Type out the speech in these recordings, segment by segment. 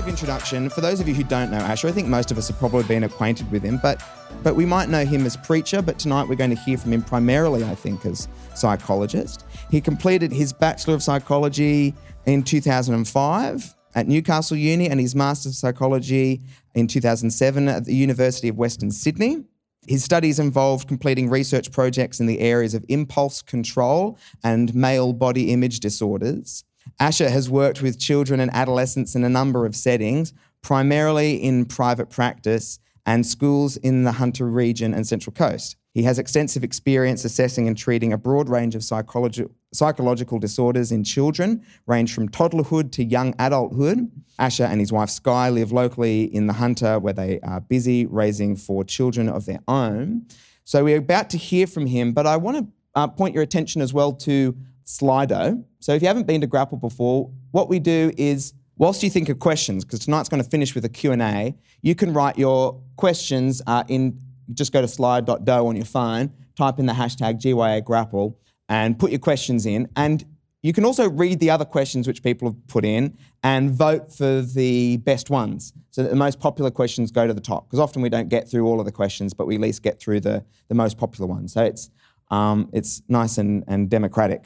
of introduction, for those of you who don't know Asher, I think most of us have probably been acquainted with him, but but we might know him as preacher. But tonight we're going to hear from him primarily, I think, as psychologist. He completed his Bachelor of Psychology in 2005 at Newcastle Uni and his Master's of Psychology in 2007 at the University of Western Sydney. His studies involved completing research projects in the areas of impulse control and male body image disorders. Asher has worked with children and adolescents in a number of settings, primarily in private practice and schools in the Hunter region and Central Coast. He has extensive experience assessing and treating a broad range of psychologi- psychological disorders in children, range from toddlerhood to young adulthood. Asher and his wife Sky live locally in the Hunter, where they are busy raising four children of their own. So we're about to hear from him, but I want to uh, point your attention as well to Slido. So if you haven't been to Grapple before, what we do is whilst you think of questions, because tonight's going to finish with a Q&A, you can write your questions uh, in, just go to slide.do on your phone, type in the hashtag GYA Grapple, and put your questions in. And you can also read the other questions which people have put in and vote for the best ones. So that the most popular questions go to the top. Because often we don't get through all of the questions, but we at least get through the, the most popular ones. So it's, um, it's nice and, and democratic.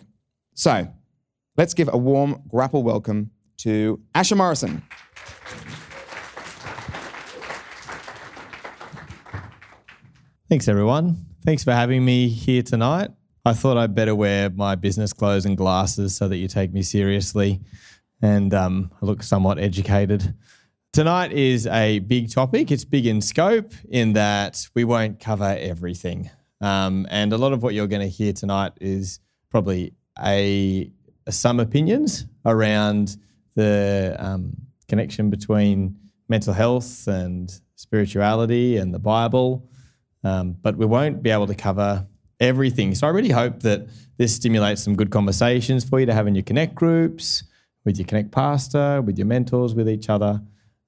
So let's give a warm grapple welcome to Asher Morrison. Thanks, everyone. Thanks for having me here tonight. I thought I'd better wear my business clothes and glasses so that you take me seriously and um, look somewhat educated. Tonight is a big topic. It's big in scope in that we won't cover everything. Um, and a lot of what you're going to hear tonight is probably a, some opinions around the um, connection between mental health and spirituality and the Bible. Um, but we won't be able to cover everything. So I really hope that this stimulates some good conversations for you to have in your connect groups, with your connect pastor, with your mentors, with each other.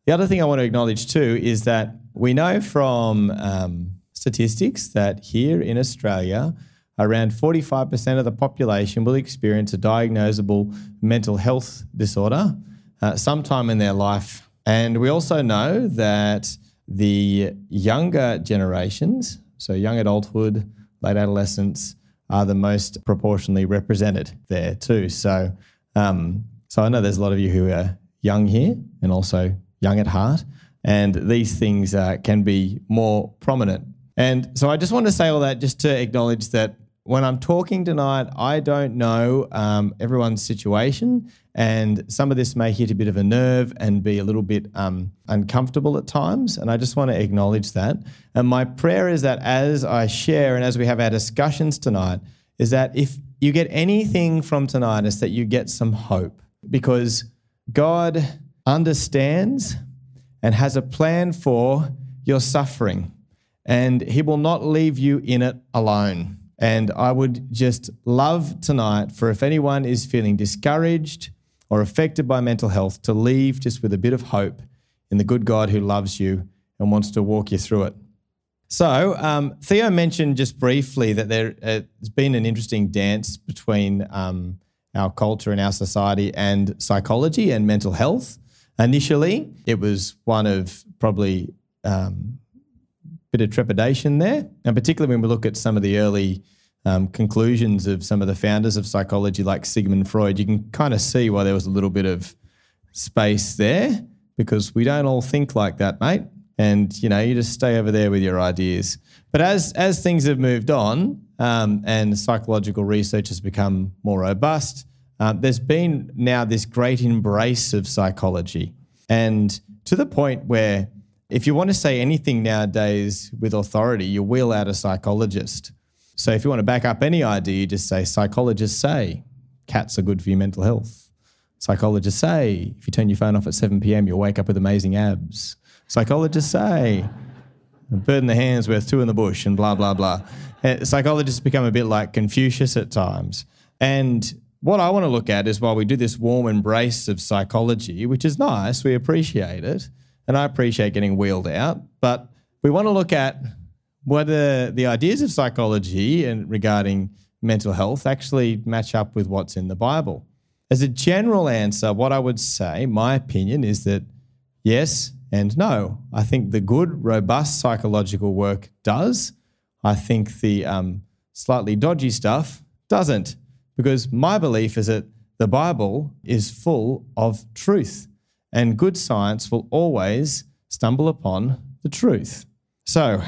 The other thing I want to acknowledge too is that we know from um, statistics that here in Australia, around 45% of the population will experience a diagnosable mental health disorder uh, sometime in their life. And we also know that the younger generations, so young adulthood, late adolescence, are the most proportionally represented there too. So, um, so I know there's a lot of you who are young here and also young at heart, and these things uh, can be more prominent. And so I just want to say all that just to acknowledge that when I'm talking tonight, I don't know um, everyone's situation, and some of this may hit a bit of a nerve and be a little bit um, uncomfortable at times. And I just want to acknowledge that. And my prayer is that as I share and as we have our discussions tonight, is that if you get anything from tonight, is that you get some hope because God understands and has a plan for your suffering, and He will not leave you in it alone. And I would just love tonight for if anyone is feeling discouraged or affected by mental health to leave just with a bit of hope in the good God who loves you and wants to walk you through it. So, um, Theo mentioned just briefly that there uh, has been an interesting dance between um, our culture and our society and psychology and mental health. Initially, it was one of probably um, bit of trepidation there, and particularly when we look at some of the early um, conclusions of some of the founders of psychology, like Sigmund Freud, you can kind of see why there was a little bit of space there because we don't all think like that, mate. And you know, you just stay over there with your ideas. But as as things have moved on um, and psychological research has become more robust, um, there's been now this great embrace of psychology, and to the point where if you want to say anything nowadays with authority, you wheel out a psychologist. So if you want to back up any idea, you just say psychologists say cats are good for your mental health. Psychologists say if you turn your phone off at 7 p.m., you'll wake up with amazing abs. Psychologists say a bird in the hand's worth two in the bush, and blah, blah, blah. Uh, psychologists become a bit like Confucius at times. And what I want to look at is while we do this warm embrace of psychology, which is nice, we appreciate it and I appreciate getting wheeled out, but we want to look at whether the ideas of psychology and regarding mental health actually match up with what's in the Bible. As a general answer, what I would say, my opinion, is that Yes and no. I think the good, robust psychological work does. I think the um, slightly dodgy stuff doesn't, because my belief is that the Bible is full of truth, and good science will always stumble upon the truth. So,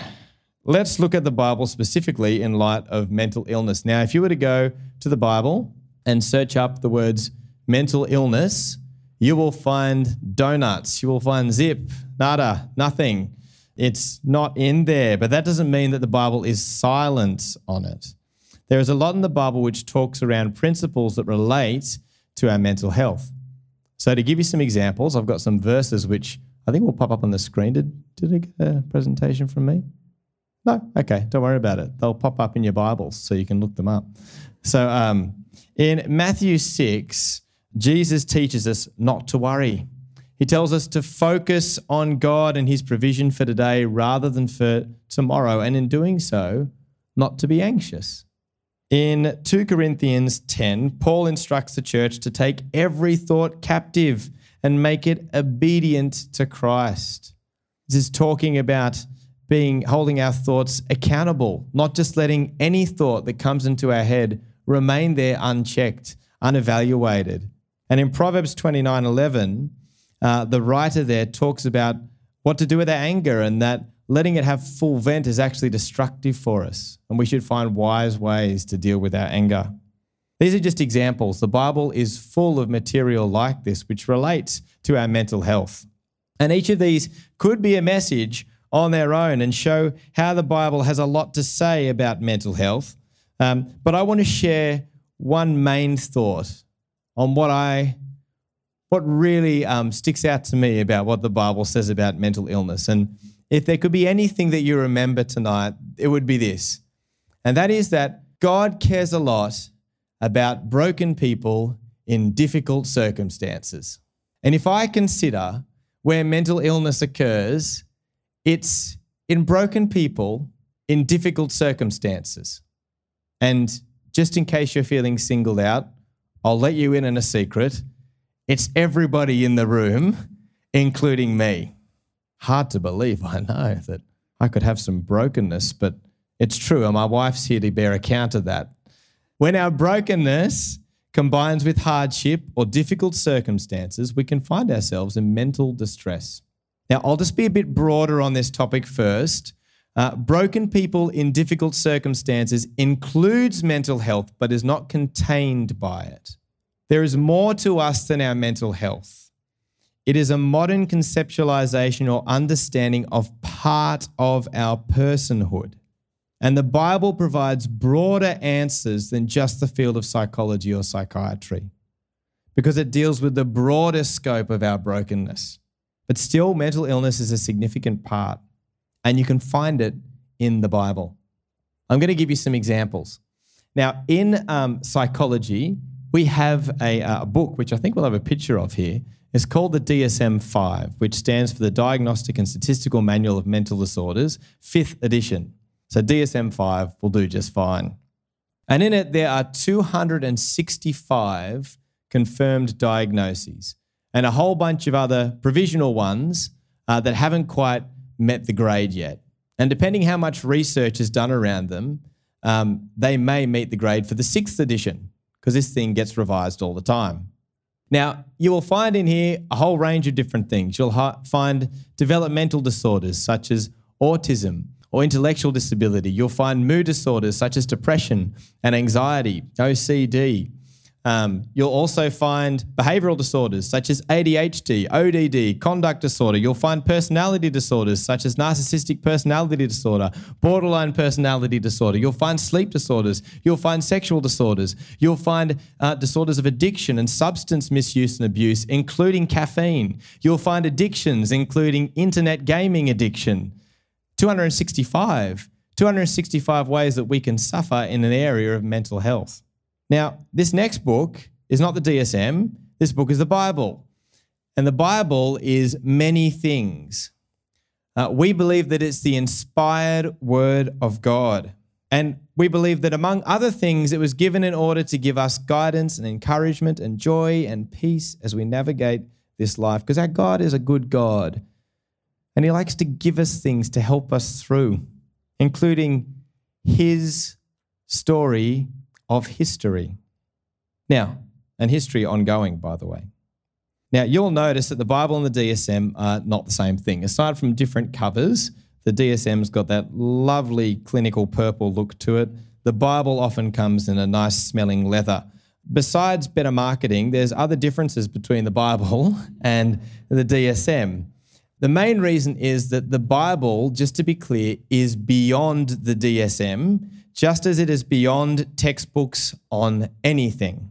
let's look at the Bible specifically in light of mental illness. Now, if you were to go to the Bible and search up the words mental illness, you will find donuts, you will find zip, nada, nothing. It's not in there, but that doesn't mean that the Bible is silent on it. There is a lot in the Bible which talks around principles that relate to our mental health. So, to give you some examples, I've got some verses which I think will pop up on the screen. Did, did I get a presentation from me? No? Okay, don't worry about it. They'll pop up in your Bibles so you can look them up. So, um, in Matthew 6, Jesus teaches us not to worry. He tells us to focus on God and His provision for today rather than for tomorrow, and in doing so, not to be anxious. In 2 Corinthians 10, Paul instructs the church to take every thought captive and make it obedient to Christ. This is talking about being holding our thoughts accountable, not just letting any thought that comes into our head remain there unchecked, unevaluated. And in Proverbs 29 11, uh, the writer there talks about what to do with our anger and that letting it have full vent is actually destructive for us. And we should find wise ways to deal with our anger. These are just examples. The Bible is full of material like this, which relates to our mental health. And each of these could be a message on their own and show how the Bible has a lot to say about mental health. Um, but I want to share one main thought on what I what really um, sticks out to me about what the Bible says about mental illness. And if there could be anything that you remember tonight, it would be this. And that is that God cares a lot about broken people in difficult circumstances. And if I consider where mental illness occurs, it's in broken people in difficult circumstances. And just in case you're feeling singled out, I'll let you in on a secret. It's everybody in the room, including me. Hard to believe, I know, that I could have some brokenness, but it's true. And my wife's here to bear account of that. When our brokenness combines with hardship or difficult circumstances, we can find ourselves in mental distress. Now, I'll just be a bit broader on this topic first. Uh, broken people in difficult circumstances includes mental health, but is not contained by it. There is more to us than our mental health. It is a modern conceptualization or understanding of part of our personhood. And the Bible provides broader answers than just the field of psychology or psychiatry because it deals with the broader scope of our brokenness. But still, mental illness is a significant part, and you can find it in the Bible. I'm going to give you some examples. Now, in um, psychology, we have a, a, book which I think we'll have a picture of here. It's called the DSM 5, which stands for the Diagnostic and Statistical Manual of Mental Disorders, fifth edition. So DSM 5 will do just fine. And in it, there are 265 confirmed diagnoses and a whole bunch of other provisional ones uh, that haven't quite met the grade yet. And depending how much research is done around them, um, they may meet the grade for the sixth edition because this thing gets revised all the time. Now, you will find in here a whole range of different things. You'll ha- find developmental disorders such as autism or intellectual disability. You'll find mood disorders such as depression and anxiety, OCD, um, you'll also find behavioral disorders such as ADHD, ODD, conduct disorder. You'll find personality disorders such as narcissistic personality disorder, borderline personality disorder. You'll find sleep disorders. You'll find sexual disorders. You'll find uh, disorders of addiction and substance misuse and abuse, including caffeine. You'll find addictions, including internet gaming addiction. 265. 265 ways that we can suffer in an area of mental health. Now, this next book is not the DSM, this book is the Bible. And the Bible is many things. Uh, we believe that it's the inspired word of God. And we believe that among other things, it was given in order to give us guidance and encouragement and joy and peace as we navigate this life because our God is a good God. And He likes to give us things to help us through, including His story of history. Now, and history ongoing, by the way. Now, you'll notice that the Bible and the DSM are not the same thing. Aside from different covers, the DSM's got that lovely clinical purple look to it. The Bible often comes in a nice smelling leather. Besides better marketing, there's other differences between the Bible and the DSM. The main reason is that the Bible, just to be clear, is beyond the DSM, just as it is beyond textbooks on anything.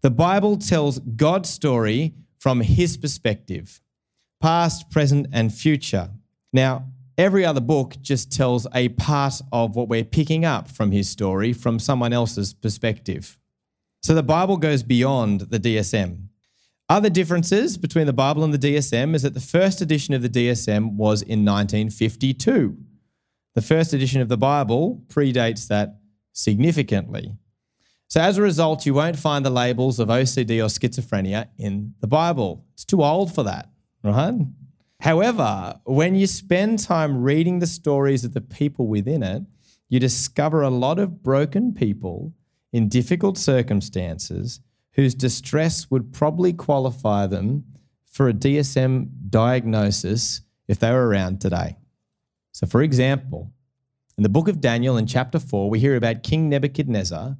The Bible tells God's story from his perspective, past, present, and future. Now, every other book just tells a part of what we're picking up from his story from someone else's perspective. So the Bible goes beyond the DSM. Other differences between the Bible and the DSM is that the first edition of the DSM was in 1952. The first edition of the Bible predates that significantly. So, as a result, you won't find the labels of OCD or schizophrenia in the Bible. It's too old for that, right? However, when you spend time reading the stories of the people within it, you discover a lot of broken people in difficult circumstances whose distress would probably qualify them for a DSM diagnosis if they were around today. So, for example, in the book of Daniel, in chapter 4, we hear about King Nebuchadnezzar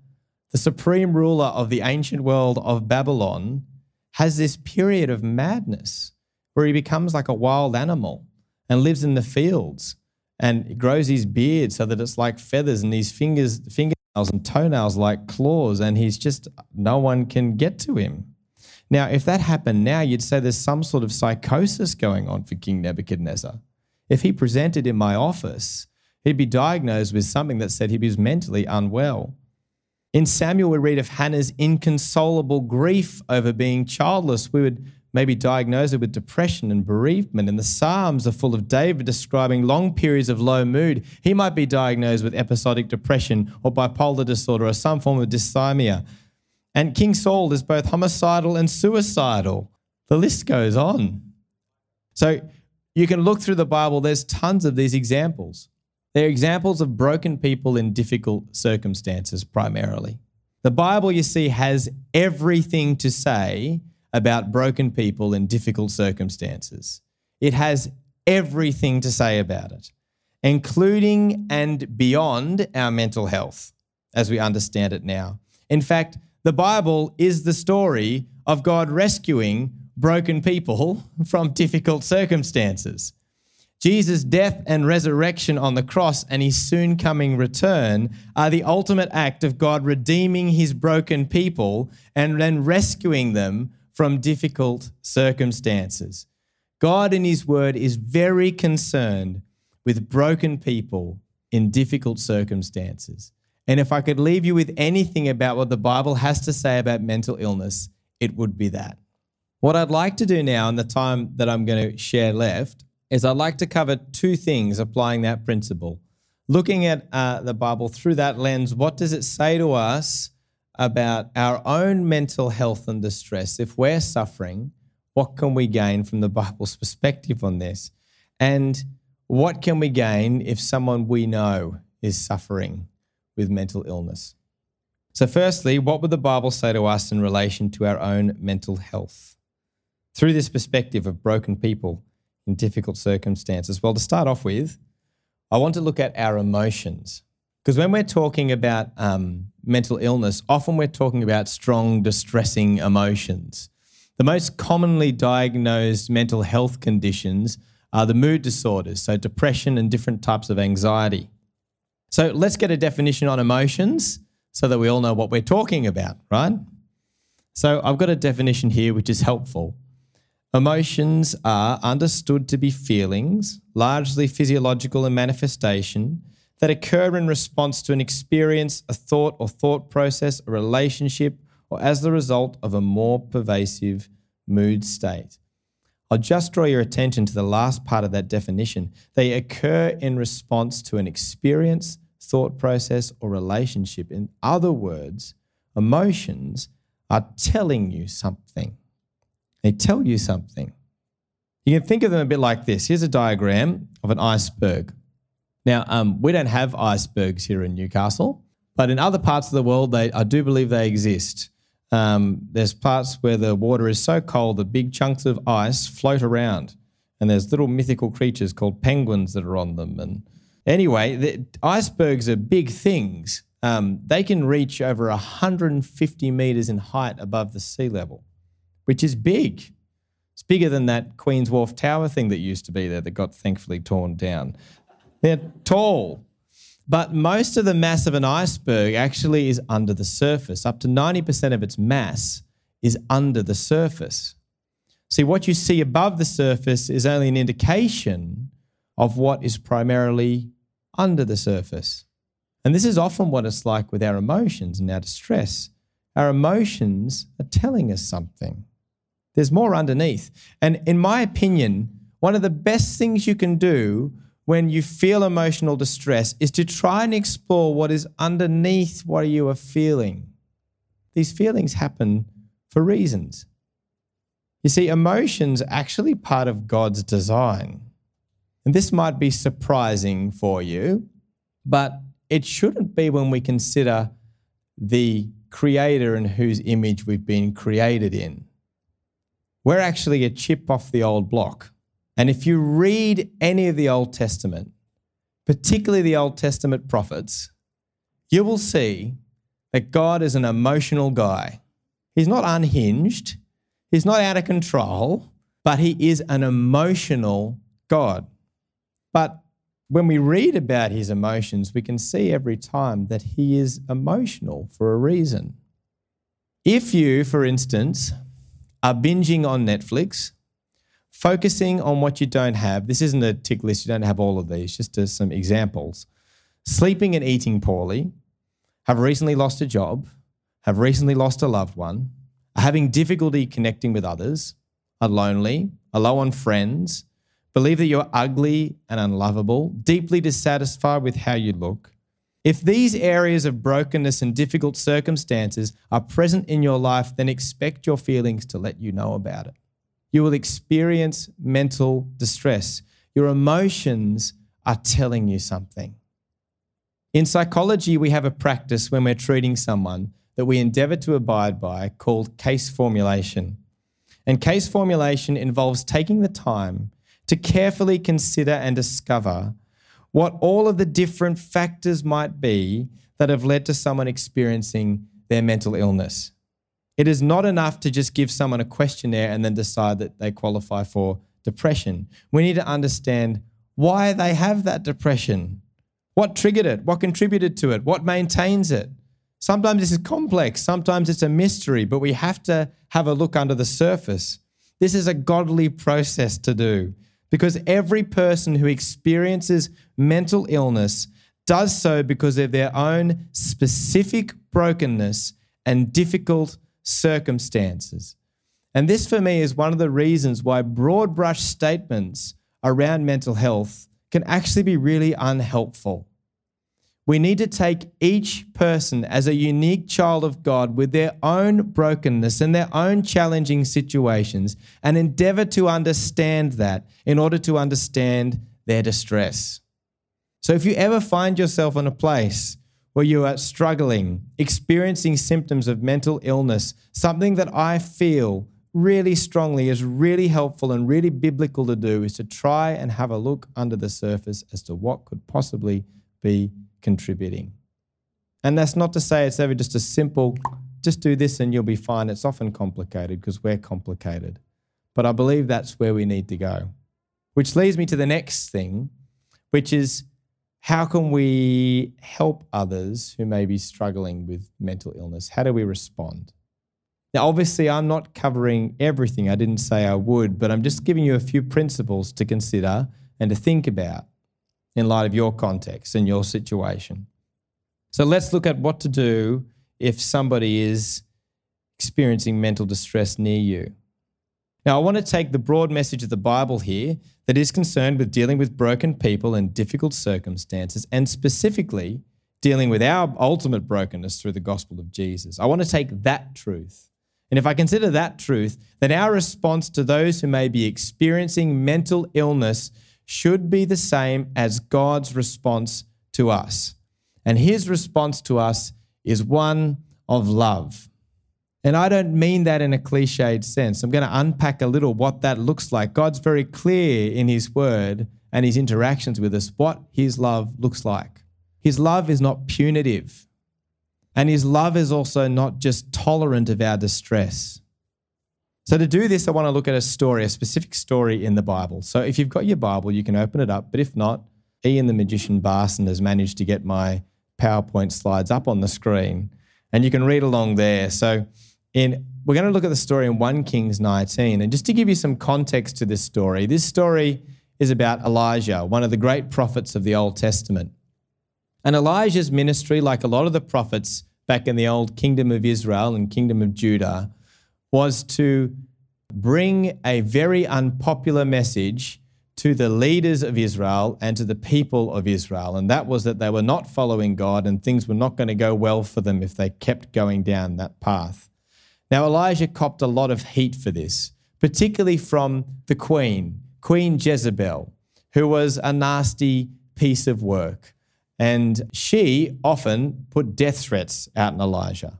the supreme ruler of the ancient world of Babylon, has this period of madness where he becomes like a wild animal and lives in the fields and grows his beard so that it's like feathers and his fingers, fingernails and toenails like claws, and he's just no one can get to him. Now, if that happened now, you'd say there's some sort of psychosis going on for King Nebuchadnezzar. If he presented in my office, he'd be diagnosed with something that said he was mentally unwell. In Samuel, we read of Hannah's inconsolable grief over being childless. We would maybe diagnose her with depression and bereavement. And the Psalms are full of David describing long periods of low mood. He might be diagnosed with episodic depression or bipolar disorder or some form of dysthymia. And King Saul is both homicidal and suicidal. The list goes on. So you can look through the Bible, there's tons of these examples. They're examples of broken people in difficult circumstances, primarily. The Bible, you see, has everything to say about broken people in difficult circumstances. It has everything to say about it, including and beyond our mental health as we understand it now. In fact, the Bible is the story of God rescuing broken people from difficult circumstances. Jesus' death and resurrection on the cross and his soon coming return are the ultimate act of God redeeming his broken people and then rescuing them from difficult circumstances. God in his word is very concerned with broken people in difficult circumstances. And if I could leave you with anything about what the Bible has to say about mental illness, it would be that. What I'd like to do now in the time that I'm going to share left is I'd like to cover two things applying that principle. Looking at uh, the Bible through that lens, what does it say to us about our own mental health and distress? If we're suffering, what can we gain from the Bible's perspective on this? And what can we gain if someone we know is suffering with mental illness? So, firstly, what would the Bible say to us in relation to our own mental health? Through this perspective of broken people, in difficult circumstances? Well, to start off with, I want to look at our emotions. Because when we're talking about um, mental illness, often we're talking about strong, distressing emotions. The most commonly diagnosed mental health conditions are the mood disorders, so depression and different types of anxiety. So let's get a definition on emotions so that we all know what we're talking about, right? So I've got a definition here which is helpful. Emotions are understood to be feelings, largely physiological in manifestation, that occur in response to an experience, a thought or thought process, a relationship, or as the result of a more pervasive mood state. I'll just draw your attention to the last part of that definition. They occur in response to an experience, thought process, or relationship. In other words, emotions are telling you something. They tell you something. You can think of them a bit like this. Here's a diagram of an iceberg. Now, um, we don't have icebergs here in Newcastle, but in other parts of the world, they, I do believe they exist. Um, there's parts where the water is so cold that big chunks of ice float around, and there's little mythical creatures called penguins that are on them. And anyway, the, icebergs are big things. Um, they can reach over 150 meters in height above the sea level, which is big. It's bigger than that Queen's Wharf Tower thing that used to be there that got thankfully torn down. They're tall. But most of the mass of an iceberg actually is under the surface. Up to 90% of its mass is under the surface. See, what you see above the surface is only an indication of what is primarily under the surface. And this is often what it's like with our emotions and our distress. Our emotions are telling us something. There's more underneath. And in my opinion, one of the best things you can do when you feel emotional distress is to try and explore what is underneath what you are feeling. These feelings happen for reasons. You see, emotions are actually part of God's design. And this might be surprising for you, but it shouldn't be when we consider the creator and whose image we've been created in. We're actually a chip off the old block. And if you read any of the Old Testament, particularly the Old Testament prophets, you will see that God is an emotional guy. He's not unhinged, he's not out of control, but he is an emotional God. But when we read about his emotions, we can see every time that he is emotional for a reason. If you, for instance, are binging on Netflix focusing on what you don't have. This isn't a tick list, you don't have all of these, just as some examples. Sleeping and eating poorly, have recently lost a job, have recently lost a loved one, are having difficulty connecting with others, are lonely, are low on friends, believe that you're ugly and unlovable, deeply dissatisfied with how you look. If these areas of brokenness and difficult circumstances are present in your life, then expect your feelings to let you know about it you will experience mental distress. Your emotions are telling you something. In psychology, we have a practice when we're treating someone that we endeavor to abide by called case formulation. And case formulation involves taking the time to carefully consider and discover what all of the different factors might be that have led to someone experiencing their mental illness. It is not enough to just give someone a questionnaire and then decide that they qualify for depression. We need to understand why they have that depression. What triggered it? What contributed to it? What maintains it? Sometimes this is complex, sometimes it's a mystery, but we have to have a look under the surface. This is a godly process to do because every person who experiences mental illness does so because of their own specific brokenness and difficult circumstances. And this, for me, is one of the reasons why broad brush statements around mental health can actually be really unhelpful. We need to take each person as a unique child of God with their own brokenness and their own challenging situations and endeavor to understand that in order to understand their distress. So, if you ever find yourself in a place where you are struggling, experiencing symptoms of mental illness, something that I feel really strongly is really helpful and really biblical to do is to try and have a look under the surface as to what could possibly be contributing. And that's not to say it's ever just a simple, just do this and you'll be fine. It's often complicated because we're complicated. But I believe that's where we need to go. Which leads me to the next thing, which is how can we help others who may be struggling with mental illness? How do we respond? Now, obviously, I'm not covering everything. I didn't say I would, but I'm just giving you a few principles to consider and to think about in light of your context and your situation. So let's look at what to do if somebody is experiencing mental distress near you. Now, I want to take the broad message of the Bible here that is concerned with dealing with broken people and difficult circumstances, and specifically dealing with our ultimate brokenness through the gospel of Jesus. I want to take that truth And if I consider that truth, then our response to those who may be experiencing mental illness should be the same as God's response to us. And his response to us is one of love. And I don't mean that in a cliched sense. I'm going to unpack a little what that looks like. God's very clear in his word and his interactions with us what his love looks like. His love is not punitive. And his love is also not just tolerant of our distress. So, to do this, I want to look at a story, a specific story in the Bible. So, if you've got your Bible, you can open it up. But if not, Ian the magician Barson has managed to get my PowerPoint slides up on the screen, and you can read along there. So, in we're going to look at the story in 1 Kings 19. And just to give you some context to this story, this story is about Elijah, one of the great prophets of the Old Testament. And Elijah's ministry, like a lot of the prophets back in the old kingdom of Israel and kingdom of Judah, was to bring a very unpopular message to the leaders of Israel and to the people of Israel. And that was that they were not following God and things were not going to go well for them if they kept going down that path. Now, Elijah copped a lot of heat for this, particularly from the queen, Queen Jezebel, who was a nasty piece of work. And she often put death threats out in Elijah.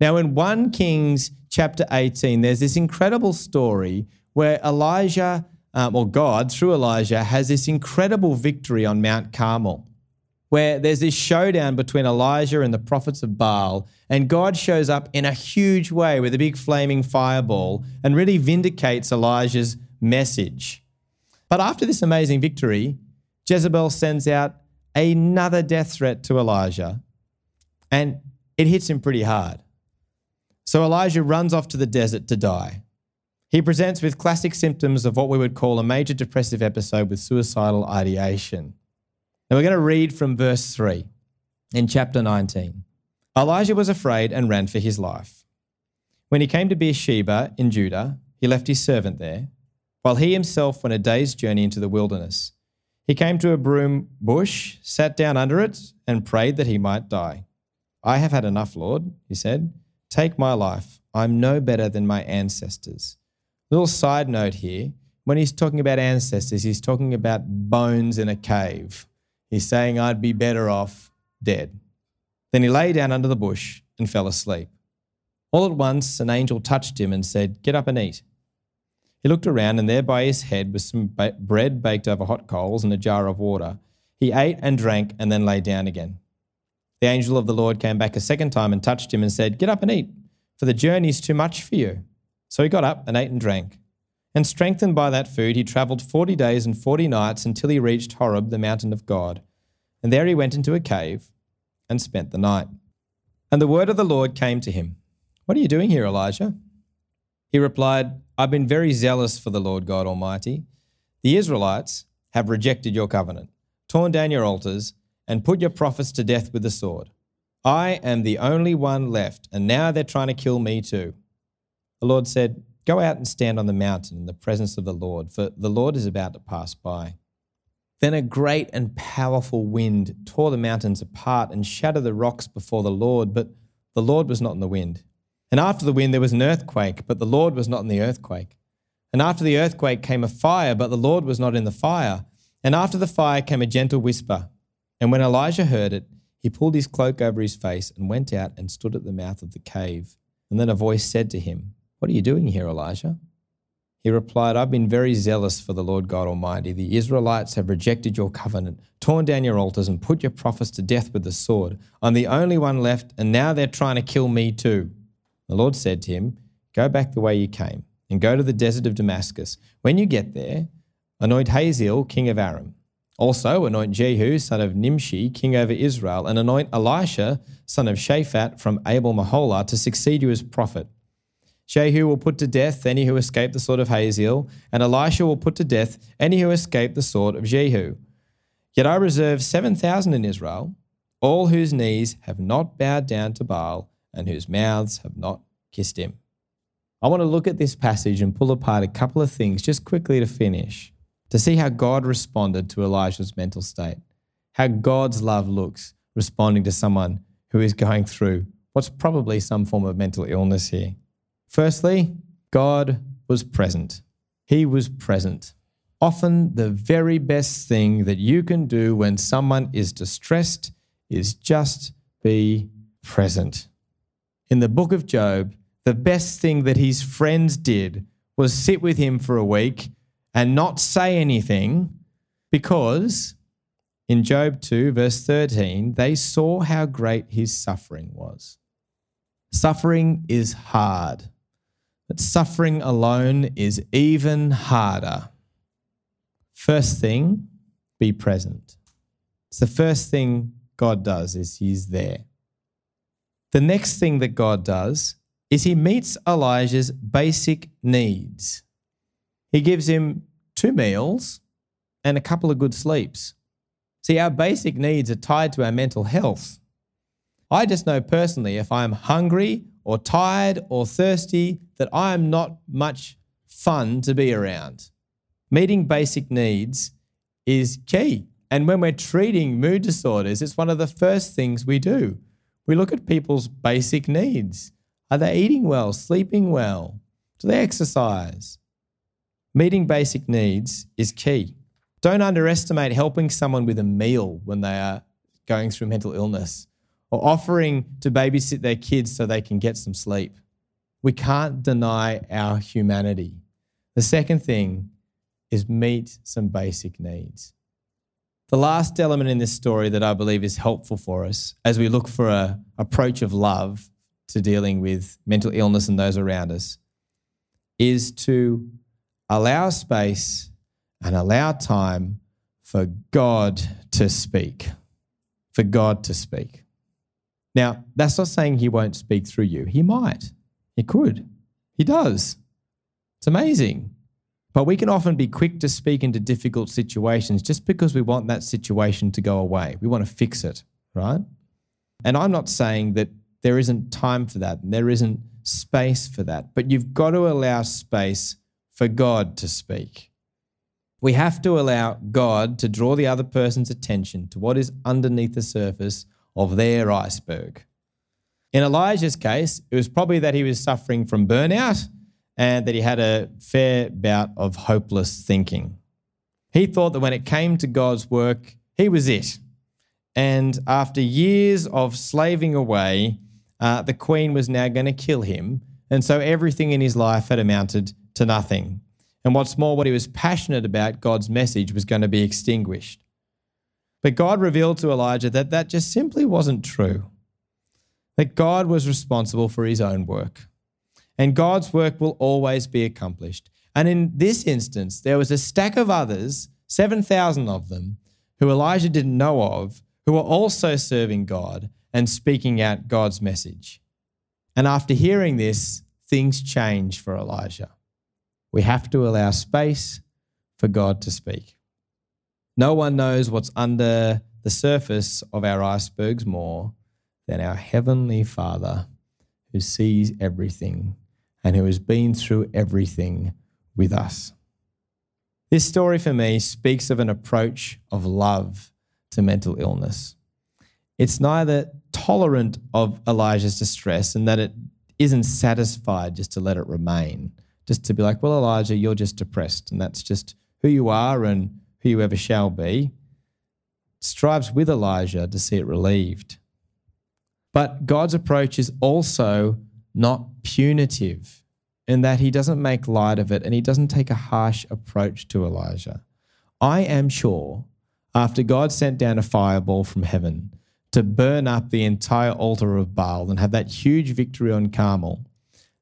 Now, in 1 Kings chapter 18, there's this incredible story where Elijah, um, or God through Elijah, has this incredible victory on Mount Carmel, where there's this showdown between Elijah and the prophets of Baal. And God shows up in a huge way with a big flaming fireball and really vindicates Elijah's message. But after this amazing victory, Jezebel sends out another death threat to Elijah, and it hits him pretty hard. So Elijah runs off to the desert to die. He presents with classic symptoms of what we would call a major depressive episode with suicidal ideation. Now we're going to read from verse 3 in chapter 19. Elijah was afraid and ran for his life. When he came to Beersheba in Judah, he left his servant there, while he himself went a day's journey into the wilderness. He came to a broom bush, sat down under it, and prayed that he might die. I have had enough, Lord, he said. Take my life. I'm no better than my ancestors. Little side note here when he's talking about ancestors, he's talking about bones in a cave. He's saying, I'd be better off dead. Then he lay down under the bush and fell asleep. All at once, an angel touched him and said, Get up and eat. He looked around, and there by his head was some ba- bread baked over hot coals and a jar of water. He ate and drank and then lay down again. The angel of the Lord came back a second time and touched him and said, Get up and eat, for the journey is too much for you. So he got up and ate and drank. And strengthened by that food, he travelled forty days and forty nights until he reached Horeb, the mountain of God. And there he went into a cave and spent the night. And the word of the Lord came to him What are you doing here, Elijah? He replied, I've been very zealous for the Lord God Almighty. The Israelites have rejected your covenant, torn down your altars, and put your prophets to death with the sword. I am the only one left, and now they're trying to kill me too. The Lord said, Go out and stand on the mountain in the presence of the Lord, for the Lord is about to pass by. Then a great and powerful wind tore the mountains apart and shattered the rocks before the Lord, but the Lord was not in the wind. And after the wind, there was an earthquake, but the Lord was not in the earthquake. And after the earthquake came a fire, but the Lord was not in the fire. And after the fire came a gentle whisper. And when Elijah heard it, he pulled his cloak over his face and went out and stood at the mouth of the cave. And then a voice said to him, What are you doing here, Elijah? He replied, I've been very zealous for the Lord God Almighty. The Israelites have rejected your covenant, torn down your altars, and put your prophets to death with the sword. I'm the only one left, and now they're trying to kill me too. The Lord said to him, Go back the way you came, and go to the desert of Damascus. When you get there, anoint Hazael, king of Aram. Also, anoint Jehu, son of Nimshi, king over Israel, and anoint Elisha, son of Shaphat, from Abel Meholah, to succeed you as prophet. Jehu will put to death any who escape the sword of Hazael, and Elisha will put to death any who escape the sword of Jehu. Yet I reserve 7,000 in Israel, all whose knees have not bowed down to Baal and whose mouths have not kissed him. I want to look at this passage and pull apart a couple of things just quickly to finish to see how God responded to Elijah's mental state, how God's love looks responding to someone who is going through what's probably some form of mental illness here. Firstly, God was present. He was present. Often, the very best thing that you can do when someone is distressed is just be present. In the book of Job, the best thing that his friends did was sit with him for a week and not say anything because in Job 2, verse 13, they saw how great his suffering was. Suffering is hard, but suffering alone is even harder. First thing, be present. It's the first thing God does is he's there. The next thing that God does is he meets Elijah's basic needs. He gives him two meals and a couple of good sleeps. See, our basic needs are tied to our mental health. I just know personally if I'm hungry or tired or thirsty that I am not much fun to be around. Meeting basic needs is key. And when we're treating mood disorders, it's one of the first things we do. We look at people's basic needs. Are they eating well, sleeping well? Do they exercise? Meeting basic needs is key. Don't underestimate helping someone with a meal when they are going through mental illness or offering to babysit their kids so they can get some sleep. We can't deny our humanity. The second thing is meet some basic needs. The last element in this story that I believe is helpful for us as we look for an approach of love to dealing with mental illness and those around us is to allow space and allow time for God to speak. For God to speak. Now, that's not saying He won't speak through you. He might. He could. He does. It's amazing. But we can often be quick to speak into difficult situations just because we want that situation to go away. We want to fix it, right? And I'm not saying that there isn't time for that, there isn't space for that, but you've got to allow space for God to speak. We have to allow God to draw the other person's attention to what is underneath the surface of their iceberg. In Elijah's case, it was probably that he was suffering from burnout and that he had a fair bout of hopeless thinking. He thought that when it came to God's work, he was it. And after years of slaving away, uh, the queen was now going to kill him. And so everything in his life had amounted to nothing. And what's more, what he was passionate about, God's message, was going to be extinguished. But God revealed to Elijah that that just simply wasn't true. That God was responsible for his own work and God's work will always be accomplished. And in this instance, there was a stack of others, 7,000 of them, who Elijah didn't know of, who were also serving God and speaking out God's message. And after hearing this, things change for Elijah. We have to allow space for God to speak. No one knows what's under the surface of our icebergs more than our Heavenly Father who sees everything and who has been through everything with us. This story for me speaks of an approach of love to mental illness. It's neither tolerant of Elijah's distress and that it isn't satisfied just to let it remain, just to be like, well, Elijah, you're just depressed, and that's just who you are and who you ever shall be. Strives with Elijah to see it relieved. But God's approach is also not punitive, in that he doesn't make light of it and he doesn't take a harsh approach to Elijah. I am sure after God sent down a fireball from heaven to burn up the entire altar of Baal and have that huge victory on Carmel,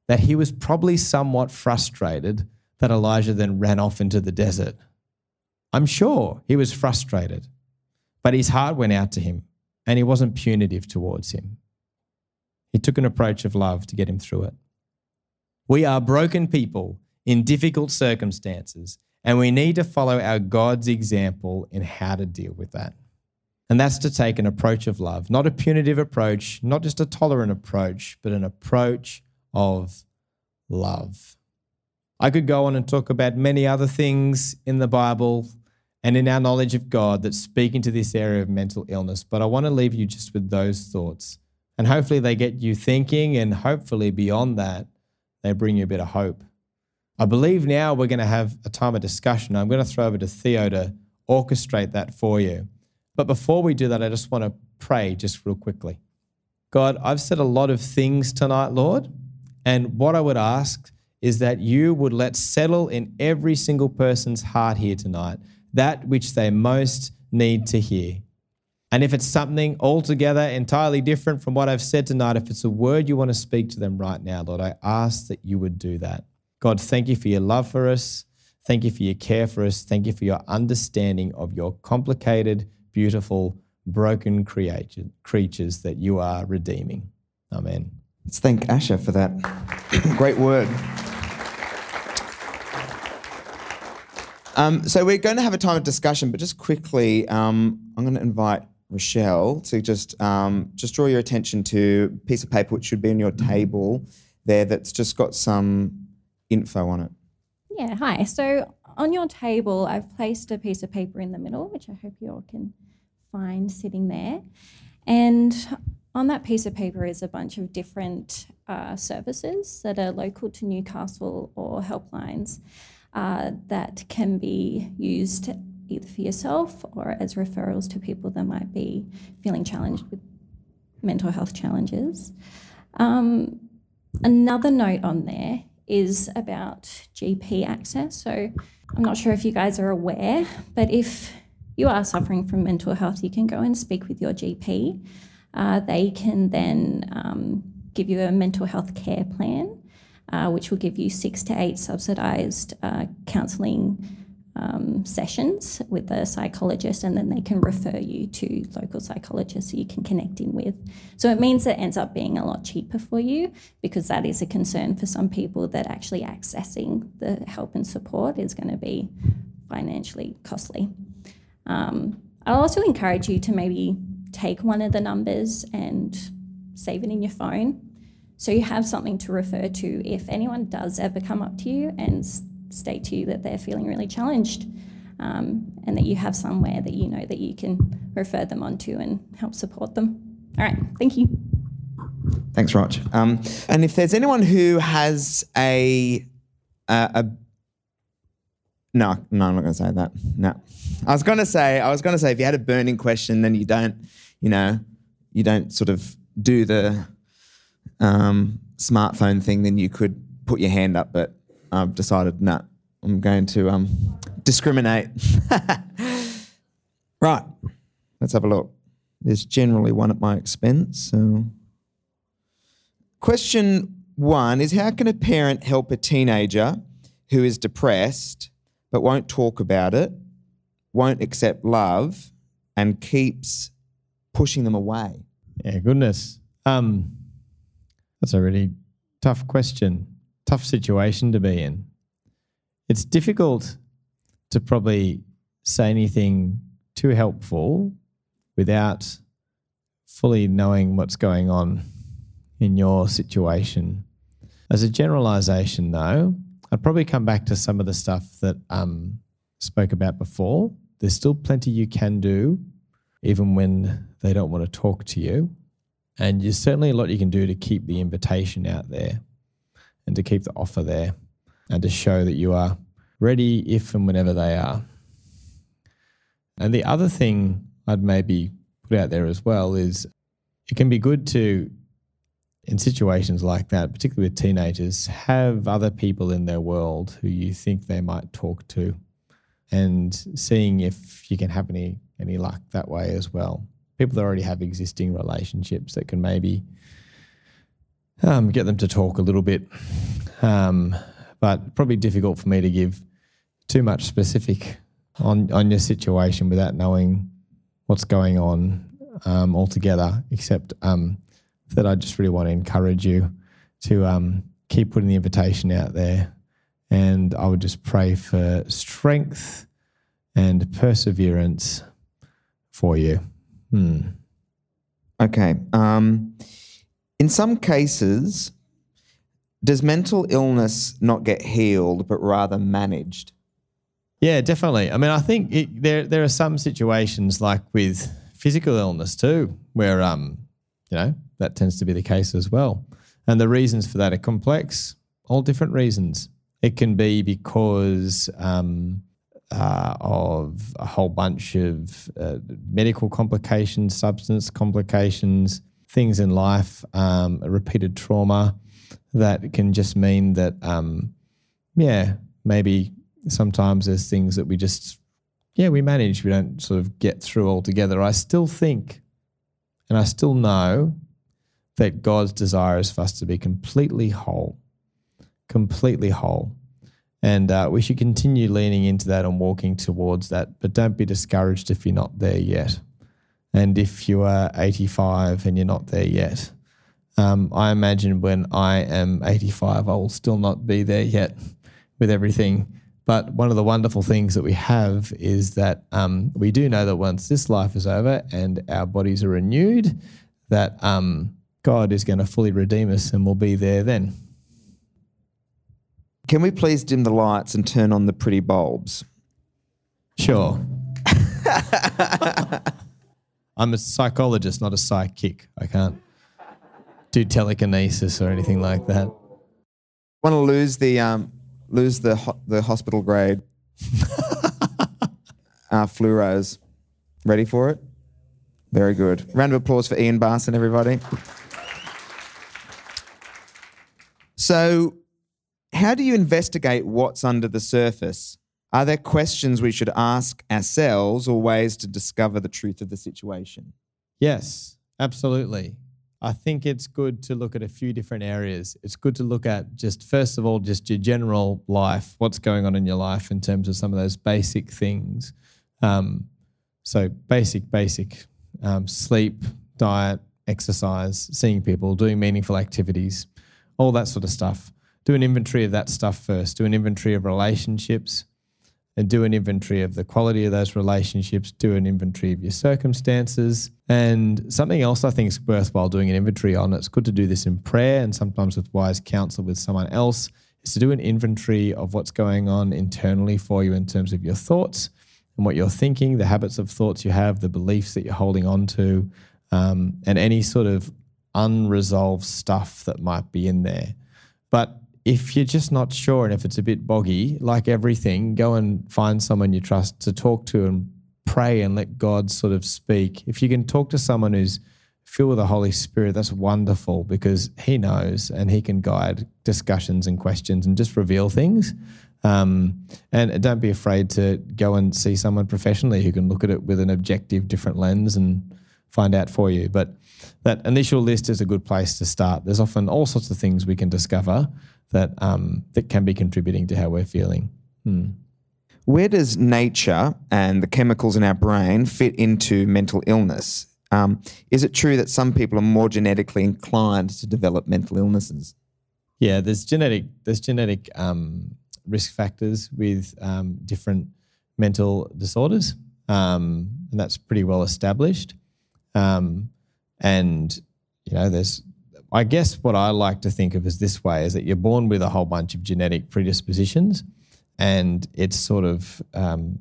that he was probably somewhat frustrated that Elijah then ran off into the desert. I'm sure he was frustrated, but his heart went out to him and he wasn't punitive towards him. He took an approach of love to get him through it. We are broken people in difficult circumstances, and we need to follow our God's example in how to deal with that. And that's to take an approach of love, not a punitive approach, not just a tolerant approach, but an approach of love. I could go on and talk about many other things in the Bible and in our knowledge of God that speak into this area of mental illness, but I want to leave you just with those thoughts and hopefully they get you thinking, and hopefully beyond that, They bring you a bit of hope. I believe now we're going to have a time of discussion. I'm going to throw over to Theo to orchestrate that for you. But before we do that, I just want to pray just real quickly. God, I've said a lot of things tonight, Lord. And what I would ask is that you would let settle in every single person's heart here tonight that which they most need to hear. And if it's something altogether entirely different from what I've said tonight, if it's a word you want to speak to them right now, Lord, I ask that you would do that. God, thank you for your love for us. Thank you for your care for us. Thank you for your understanding of your complicated, beautiful, broken creatures that you are redeeming. Amen. Let's thank Asher for that great word. Um, so we're going to have a time of discussion, but just quickly, um, I'm going to invite Rochelle to just um, just draw your attention to a piece of paper which should be on your table there that's just got some info on it. Yeah, hi. So on your table, I've placed a piece of paper in the middle, which I hope you all can find sitting there. And on that piece of paper is a bunch of different uh, services that are local to Newcastle or helplines uh, that can be used either for yourself or as referrals to people that might be feeling challenged with mental health challenges. Um, another note on there is about GP access. So I'm not sure if you guys are aware, but if you are suffering from mental health, you can go and speak with your GP. Uh, they can then um, give you a mental health care plan, uh, which will give you six to eight subsidised uh, counselling um, sessions with a psychologist, and then they can refer you to local psychologists you can connect in with. So it means it ends up being a lot cheaper for you because that is a concern for some people that actually accessing the help and support is going to be financially costly. Um, I'll also encourage you to maybe take one of the numbers and save it in your phone so you have something to refer to if anyone does ever come up to you and state to you that they're feeling really challenged um, and that you have somewhere that you know that you can refer them onto and help support them. All right, thank you. Thanks, Roch. Um, and if there's anyone who has a, a, a no, no, I'm not going to say that. No, I was going to say, I was going to say, if you had a burning question, then you don't, you know, you don't sort of do the um, smartphone thing, then you could put your hand up. But I've decided, no, I'm going to um, discriminate. right, let's have a look. There's generally one at my expense. So, question one is how can a parent help a teenager who is depressed but won't talk about it, won't accept love, and keeps pushing them away? Yeah, goodness. Um, that's a really tough question tough situation to be in. It's difficult to probably say anything too helpful without fully knowing what's going on in your situation. As a generalization, though, I'd probably come back to some of the stuff that um spoke about before. There's still plenty you can do, even when they don't want to talk to you. And there's certainly a lot you can do to keep the invitation out there and to keep the offer there and to show that you are ready if and whenever they are. And the other thing I'd maybe put out there as well is it can be good to, in situations like that, particularly with teenagers, have other people in their world who you think they might talk to and seeing if you can have any, any luck that way as well. People that already have existing relationships that can maybe um, get them to talk a little bit. Um, but probably difficult for me to give too much specific on on your situation without knowing what's going on um, altogether. Except um, that I just really want to encourage you to um, keep putting the invitation out there, and I would just pray for strength and perseverance for you. Hmm. Okay. Um, in some cases, does mental illness not get healed, but rather managed? Yeah, definitely. I mean, I think it, there there are some situations like with physical illness too, where um, you know, that tends to be the case as well. And the reasons for that are complex. all different reasons. It can be because um, uh, of a whole bunch of uh, medical complications, substance complications, things in life, um, repeated trauma that can just mean that, um, yeah, maybe sometimes there's things that we just, yeah, we manage, we don't sort of get through altogether. I still think and I still know that God's desire is for us to be completely whole, completely whole. And uh, we should continue leaning into that and walking towards that. But don't be discouraged if you're not there yet. And if you are 85 and you're not there yet, um, I imagine when I am 85, I will still not be there yet with everything. But one of the wonderful things that we have is that um, we do know that once this life is over and our bodies are renewed, that um, God is going to fully redeem us and we'll be there then. Can we please dim the lights and turn on the pretty bulbs? Sure. I'm a psychologist, not a psychic. I can't do telekinesis or anything like that. Want to lose the um, lose the ho- the hospital grade uh, fluoros. Ready for it? Very good. Round of applause for Ian Barson, everybody. So, how do you investigate what's under the surface? Are there questions we should ask ourselves or ways to discover the truth of the situation? Yes, absolutely. I think it's good to look at a few different areas. It's good to look at just, first of all, just your general life, what's going on in your life in terms of some of those basic things. Um, so, basic, basic um, sleep, diet, exercise, seeing people, doing meaningful activities, all that sort of stuff. Do an inventory of that stuff first. Do an inventory of relationships and do an inventory of the quality of those relationships, do an inventory of your circumstances. And something else I think is worthwhile doing an inventory on, it's good to do this in prayer and sometimes with wise counsel with someone else, is to do an inventory of what's going on internally for you in terms of your thoughts and what you're thinking, the habits of thoughts you have, the beliefs that you're holding on to, um, and any sort of unresolved stuff that might be in there. But if you're just not sure and if it's a bit boggy, like everything, go and find someone you trust to talk to and pray and let God sort of speak. If you can talk to someone who's filled with the Holy Spirit, that's wonderful because He knows and He can guide discussions and questions and just reveal things. Um, and don't be afraid to go and see someone professionally who can look at it with an objective, different lens and find out for you. But that initial list is a good place to start. There's often all sorts of things we can discover that um, that can be contributing to how we're feeling. Hmm. Where does nature and the chemicals in our brain fit into mental illness? Um, is it true that some people are more genetically inclined to develop mental illnesses? Yeah, there's genetic there's genetic um, risk factors with um, different mental disorders, um, and that's pretty well established. Um, and you know, there's I guess what I like to think of as this way is that you're born with a whole bunch of genetic predispositions, and it's sort of um,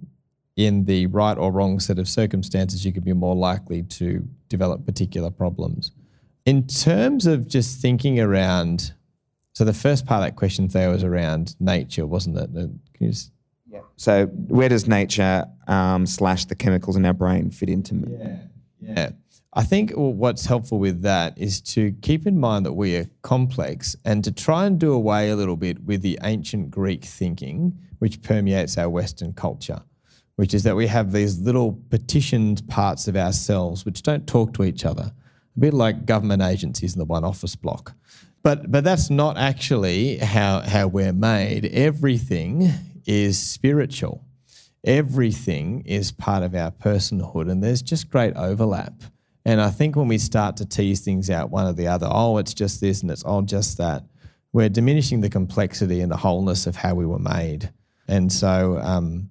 in the right or wrong set of circumstances, you could be more likely to develop particular problems. In terms of just thinking around, so the first part of that question, Theo, was around nature, wasn't it? Can you just yeah. So where does nature um, slash the chemicals in our brain fit into? Yeah. Yeah. I think what's helpful with that is to keep in mind that we are complex and to try and do away a little bit with the ancient Greek thinking which permeates our Western culture, which is that we have these little petitioned parts of ourselves which don't talk to each other, a bit like government agencies in the one office block. But, but that's not actually how, how we're made. Everything is spiritual. Everything is part of our personhood, and there's just great overlap. And I think when we start to tease things out one or the other, oh, it's just this and it's all just that, we're diminishing the complexity and the wholeness of how we were made. And so, um,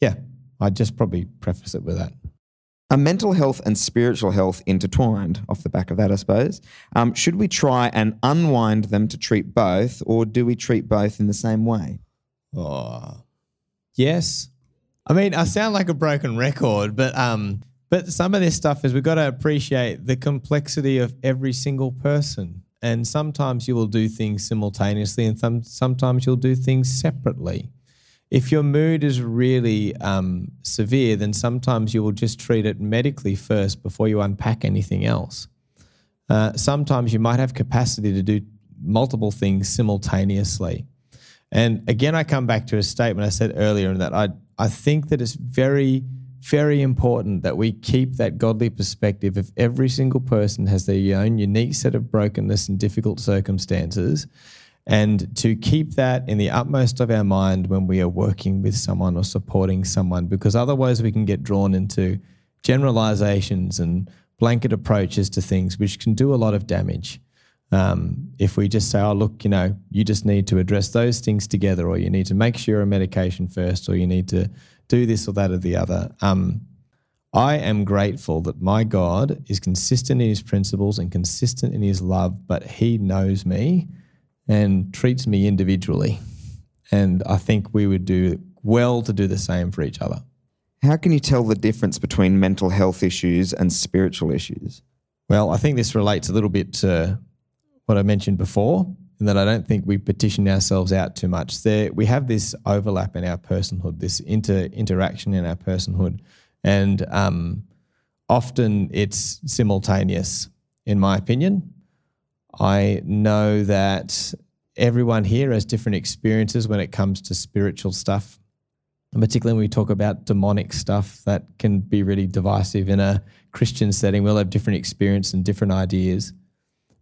yeah, I'd just probably preface it with that. Are mental health and spiritual health intertwined? Off the back of that, I suppose. Um, should we try and unwind them to treat both, or do we treat both in the same way? Oh, yes. I mean, I sound like a broken record, but um, but some of this stuff is we've got to appreciate the complexity of every single person and sometimes you will do things simultaneously, and some, sometimes you'll do things separately. If your mood is really um, severe, then sometimes you will just treat it medically first before you unpack anything else. Uh, sometimes you might have capacity to do multiple things simultaneously. And again, I come back to a statement I said earlier in that I, I think that it's very, very important that we keep that godly perspective of every single person has their own unique set of brokenness and difficult circumstances and to keep that in the utmost of our mind when we are working with someone or supporting someone, because otherwise we can get drawn into generalizations and blanket approaches to things, which can do a lot of damage. Um, if we just say, oh, look, you know, you just need to address those things together, or you need to make sure a medication first, or you need to do this or that or the other. Um, I am grateful that my God is consistent in his principles and consistent in his love, but he knows me and treats me individually. And I think we would do well to do the same for each other. How can you tell the difference between mental health issues and spiritual issues? Well, I think this relates a little bit to what I mentioned before, in that I don't think we petition ourselves out too much. There, we have this overlap in our personhood, this inter interaction in our personhood, and um, often it's simultaneous, in my opinion. I know that everyone here has different experiences when it comes to spiritual stuff. And particularly when we talk about demonic stuff, that can be really divisive in a Christian setting. We'll have different experience and different ideas.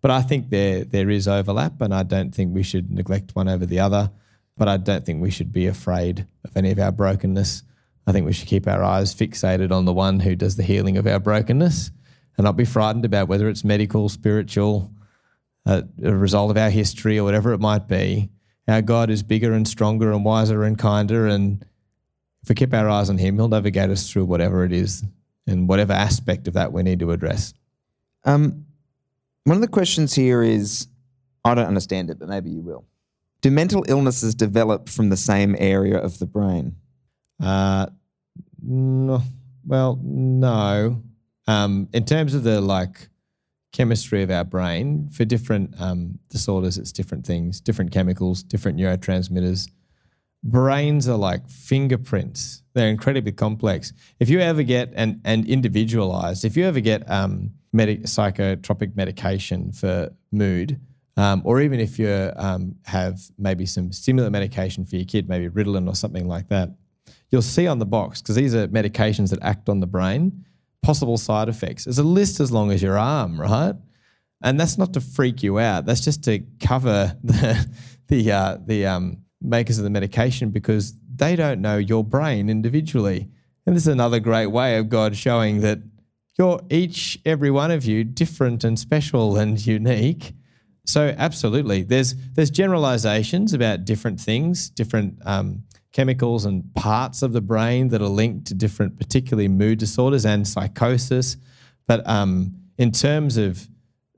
But I think there there is overlap, and I don't think we should neglect one over the other. But I don't think we should be afraid of any of our brokenness. I think we should keep our eyes fixated on the one who does the healing of our brokenness and not be frightened about whether it's medical, spiritual, a, a result of our history or whatever it might be. Our God is bigger and stronger and wiser and kinder. And if we keep our eyes on Him, He'll navigate us through whatever it is and whatever aspect of that we need to address. Um, one of the questions here is I don't understand it, but maybe you will. Do mental illnesses develop from the same area of the brain? Uh, no, well, no. Um, in terms of the like chemistry of our brain. For different um, disorders, it's different things, different chemicals, different neurotransmitters. Brains are like fingerprints. They're incredibly complex. If you ever get and and individualized, if you ever get um, medic, psychotropic medication for mood, um, or even if you um, have maybe some stimulant medication for your kid, maybe Ritalin or something like that, you'll see on the box because these are medications that act on the brain possible side effects. There's a list as long as your arm, right? And that's not to freak you out. That's just to cover the the uh, the um, makers of the medication because they don't know your brain individually. And this is another great way of God showing that you're each, every one of you, different and special and unique. So absolutely, there's there's generalizations about different things, different um, chemicals and parts of the brain that are linked to different, particularly mood disorders and psychosis. But um, in terms of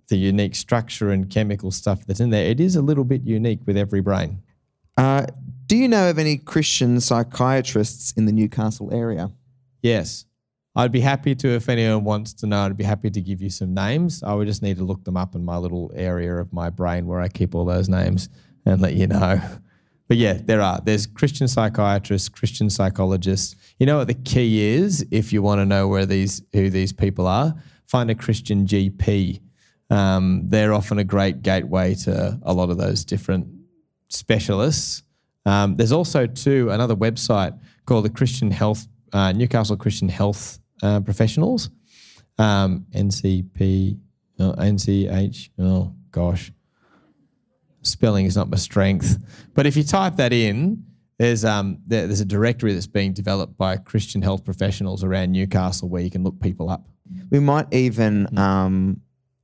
the unique structure and chemical stuff that's in there, it is a little bit unique with every brain. Uh, do you know of any Christian psychiatrists in the Newcastle area? Yes. I'd be happy to, if anyone wants to know, I'd be happy to give you some names. I would just need to look them up in my little area of my brain where I keep all those names and let you know. But yeah, there are. There's Christian psychiatrists, Christian psychologists. You know what the key is if you want to know where these who these people are? Find a Christian GP. Um, they're often a great gateway to a lot of those different specialists. Um, there's also too another website called the Christian Health uh, Newcastle Christian Health uh, Professionals, um, NCP, uh, NCH. Oh gosh, spelling is not my strength. But if you type that in, there's um there, there's a directory that's being developed by Christian health professionals around Newcastle where you can look people up. We might even. Um,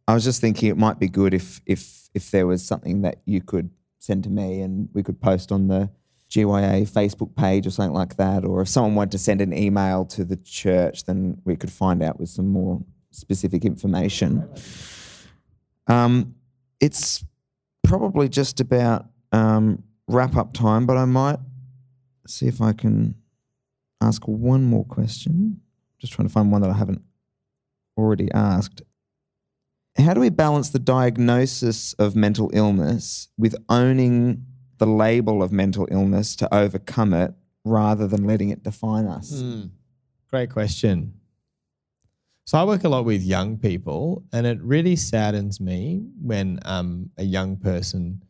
I was just thinking it might be good if if if there was something that you could send to me and we could post on the GYA Facebook page or something like that. Or if someone wanted to send an email to the church, then we could find out with some more specific information. Um, it's probably just about um, wrap up time, but I might see if I can ask one more question. Just trying to find one that I haven't already asked. how do we balance the diagnosis of mental illness with owning the label of mental illness to overcome it rather than letting it define us? Great question. So I work a lot with young people, and it really saddens me when um, a young person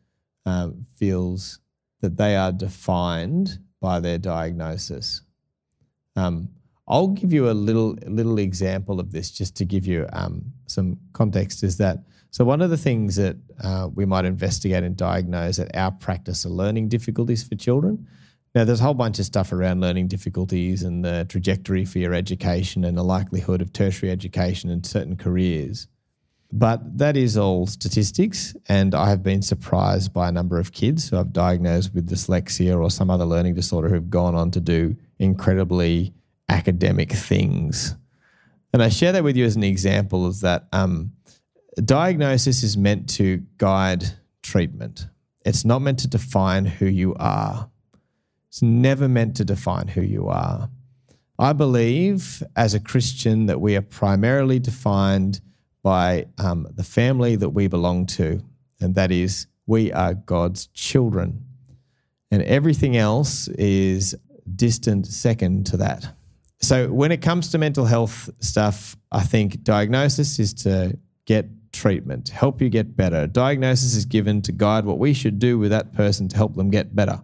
um, feels that they are defined by their diagnosis. Um, I'll give you a little little example of this just to give you um, some context. Is that so? One of the things that uh, we might investigate and diagnose at our practice are learning difficulties for children. Now, there's a whole bunch of stuff around learning difficulties and the trajectory for your education and the likelihood of tertiary education and certain careers. But that is all statistics. And I have been surprised by a number of kids who I've diagnosed with dyslexia or some other learning disorder who've gone on to do incredibly academic things. And I share that with you as an example is that um, diagnosis is meant to guide treatment. It's not meant to define who you are. It's never meant to define who you are. I believe as a Christian that we are primarily defined by um, the family that we belong to, and that is we are God's children. And everything else is distant second to that. So when it comes to mental health stuff, I think diagnosis is to get treatment, help you get better. Diagnosis is given to guide what we should do with that person to help them get better.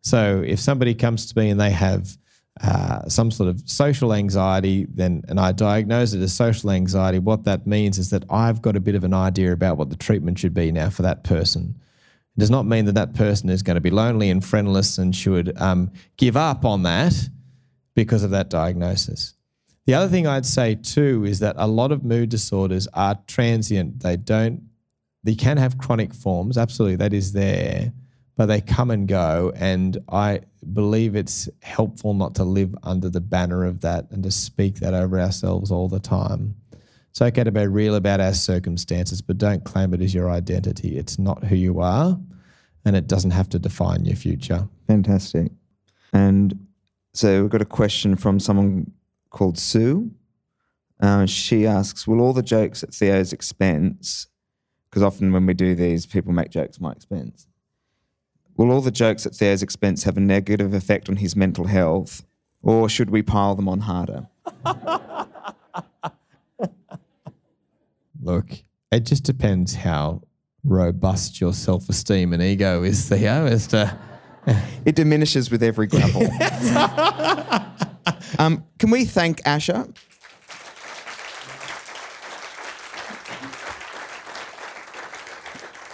So if somebody comes to me and they have uh, some sort of social anxiety, then and I diagnose it as social anxiety, what that means is that I've got a bit of an idea about what the treatment should be now for that person. It does not mean that that person is going to be lonely and friendless and should um, give up on that because of that diagnosis. The other thing I'd say too is that a lot of mood disorders are transient. They don't, they can have chronic forms. Absolutely, that is there but they come and go. And I believe it's helpful not to live under the banner of that and to speak that over ourselves all the time. It's okay to be real about our circumstances, but don't claim it as your identity. It's not who you are, and it doesn't have to define your future. Fantastic. And so we've got a question from someone called Sue. Uh, she asks, "Will all the jokes at Theo's expense? Because often when we do these, people make jokes at my expense. Will all the jokes at Theo's expense have a negative effect on his mental health, or should we pile them on harder?" Look, it just depends how robust your self esteem and ego is, Theo, as to. It diminishes with every grapple. um, can we thank Asher?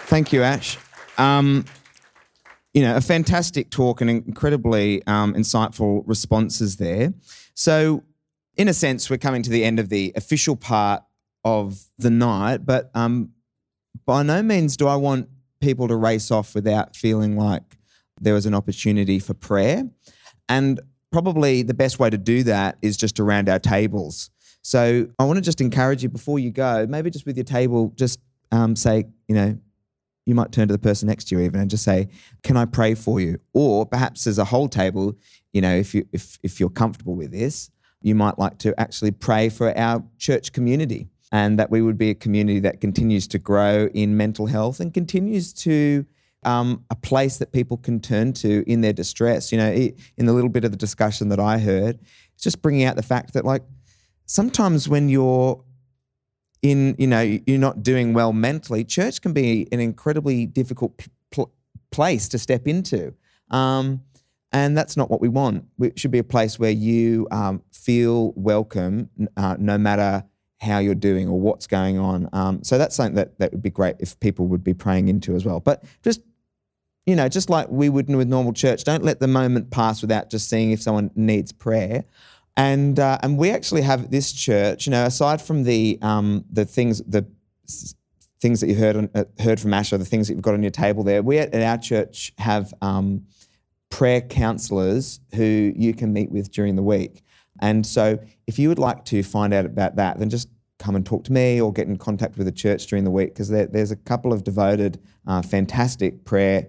Thank you, Ash. Um, you know, a fantastic talk and incredibly um, insightful responses there. So, in a sense, we're coming to the end of the official part of the night, but um, by no means do I want people to race off without feeling like there was an opportunity for prayer. And probably the best way to do that is just around our tables. So I want to just encourage you before you go, maybe just with your table, just um, say, you know, you might turn to the person next to you even and just say, "Can I pray for you?" Or perhaps as a whole table, you know, if you if if you're comfortable with this, you might like to actually pray for our church community and that we would be a community that continues to grow in mental health and continues to um, a place that people can turn to in their distress. You know, in the little bit of the discussion that I heard, it's just bringing out the fact that like sometimes when you're in you know you're not doing well mentally, church can be an incredibly difficult pl- place to step into. Um, and that's not what we want. It should be a place where you um, feel welcome, uh, no matter how you're doing or what's going on. Um, so that's something that, that would be great if people would be praying into as well. But just, you know, just like we would with normal church, don't let the moment pass without just seeing if someone needs prayer. And uh, and we actually have this church, you know, aside from the um, the things the things that you heard on, uh, heard from Asher, the things that you've got on your table there, we at, at our church have um, prayer counselors who you can meet with during the week. And so if you would like to find out about that, then just come and talk to me or get in contact with the church during the week because there, there's a couple of devoted, uh, fantastic prayer,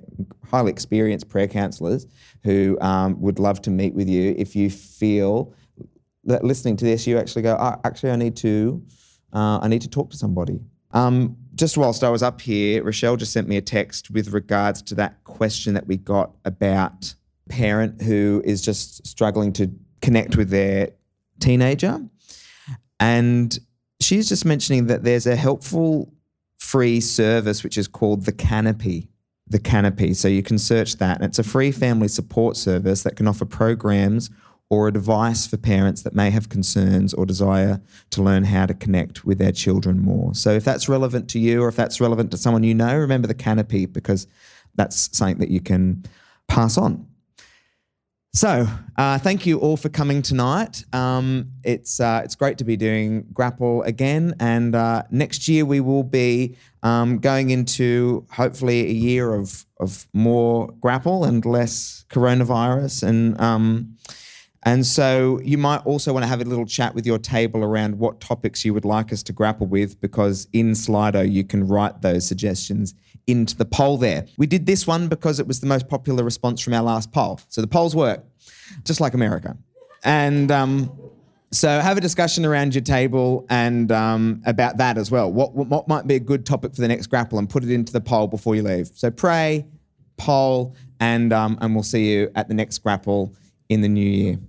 highly experienced prayer counselors who um, would love to meet with you if you feel that listening to this, you actually go, oh, actually, I need to, uh, I need to talk to somebody. Um, just whilst I was up here, Rochelle just sent me a text with regards to that question that we got about parent who is just struggling to connect with their teenager. And she's just mentioning that there's a helpful free service which is called the Canopy. The Canopy. So you can search that. And it's a free family support service that can offer programs or advice for parents that may have concerns or desire to learn how to connect with their children more. So if that's relevant to you or if that's relevant to someone you know, remember the Canopy because that's something that you can pass on. So, uh, thank you all for coming tonight. Um, it's uh, it's great to be doing Grapple again, and uh, next year we will be um, going into hopefully a year of of more Grapple and less coronavirus, and um, and so you might also want to have a little chat with your table around what topics you would like us to grapple with, because in Slido you can write those suggestions into the poll there. We did this one because it was the most popular response from our last poll. So the polls work, just like America. And um, so have a discussion around your table and um, about that as well. What, what might be a good topic for the next grapple and put it into the poll before you leave. So pray, poll, and, um, and we'll see you at the next grapple in the new year.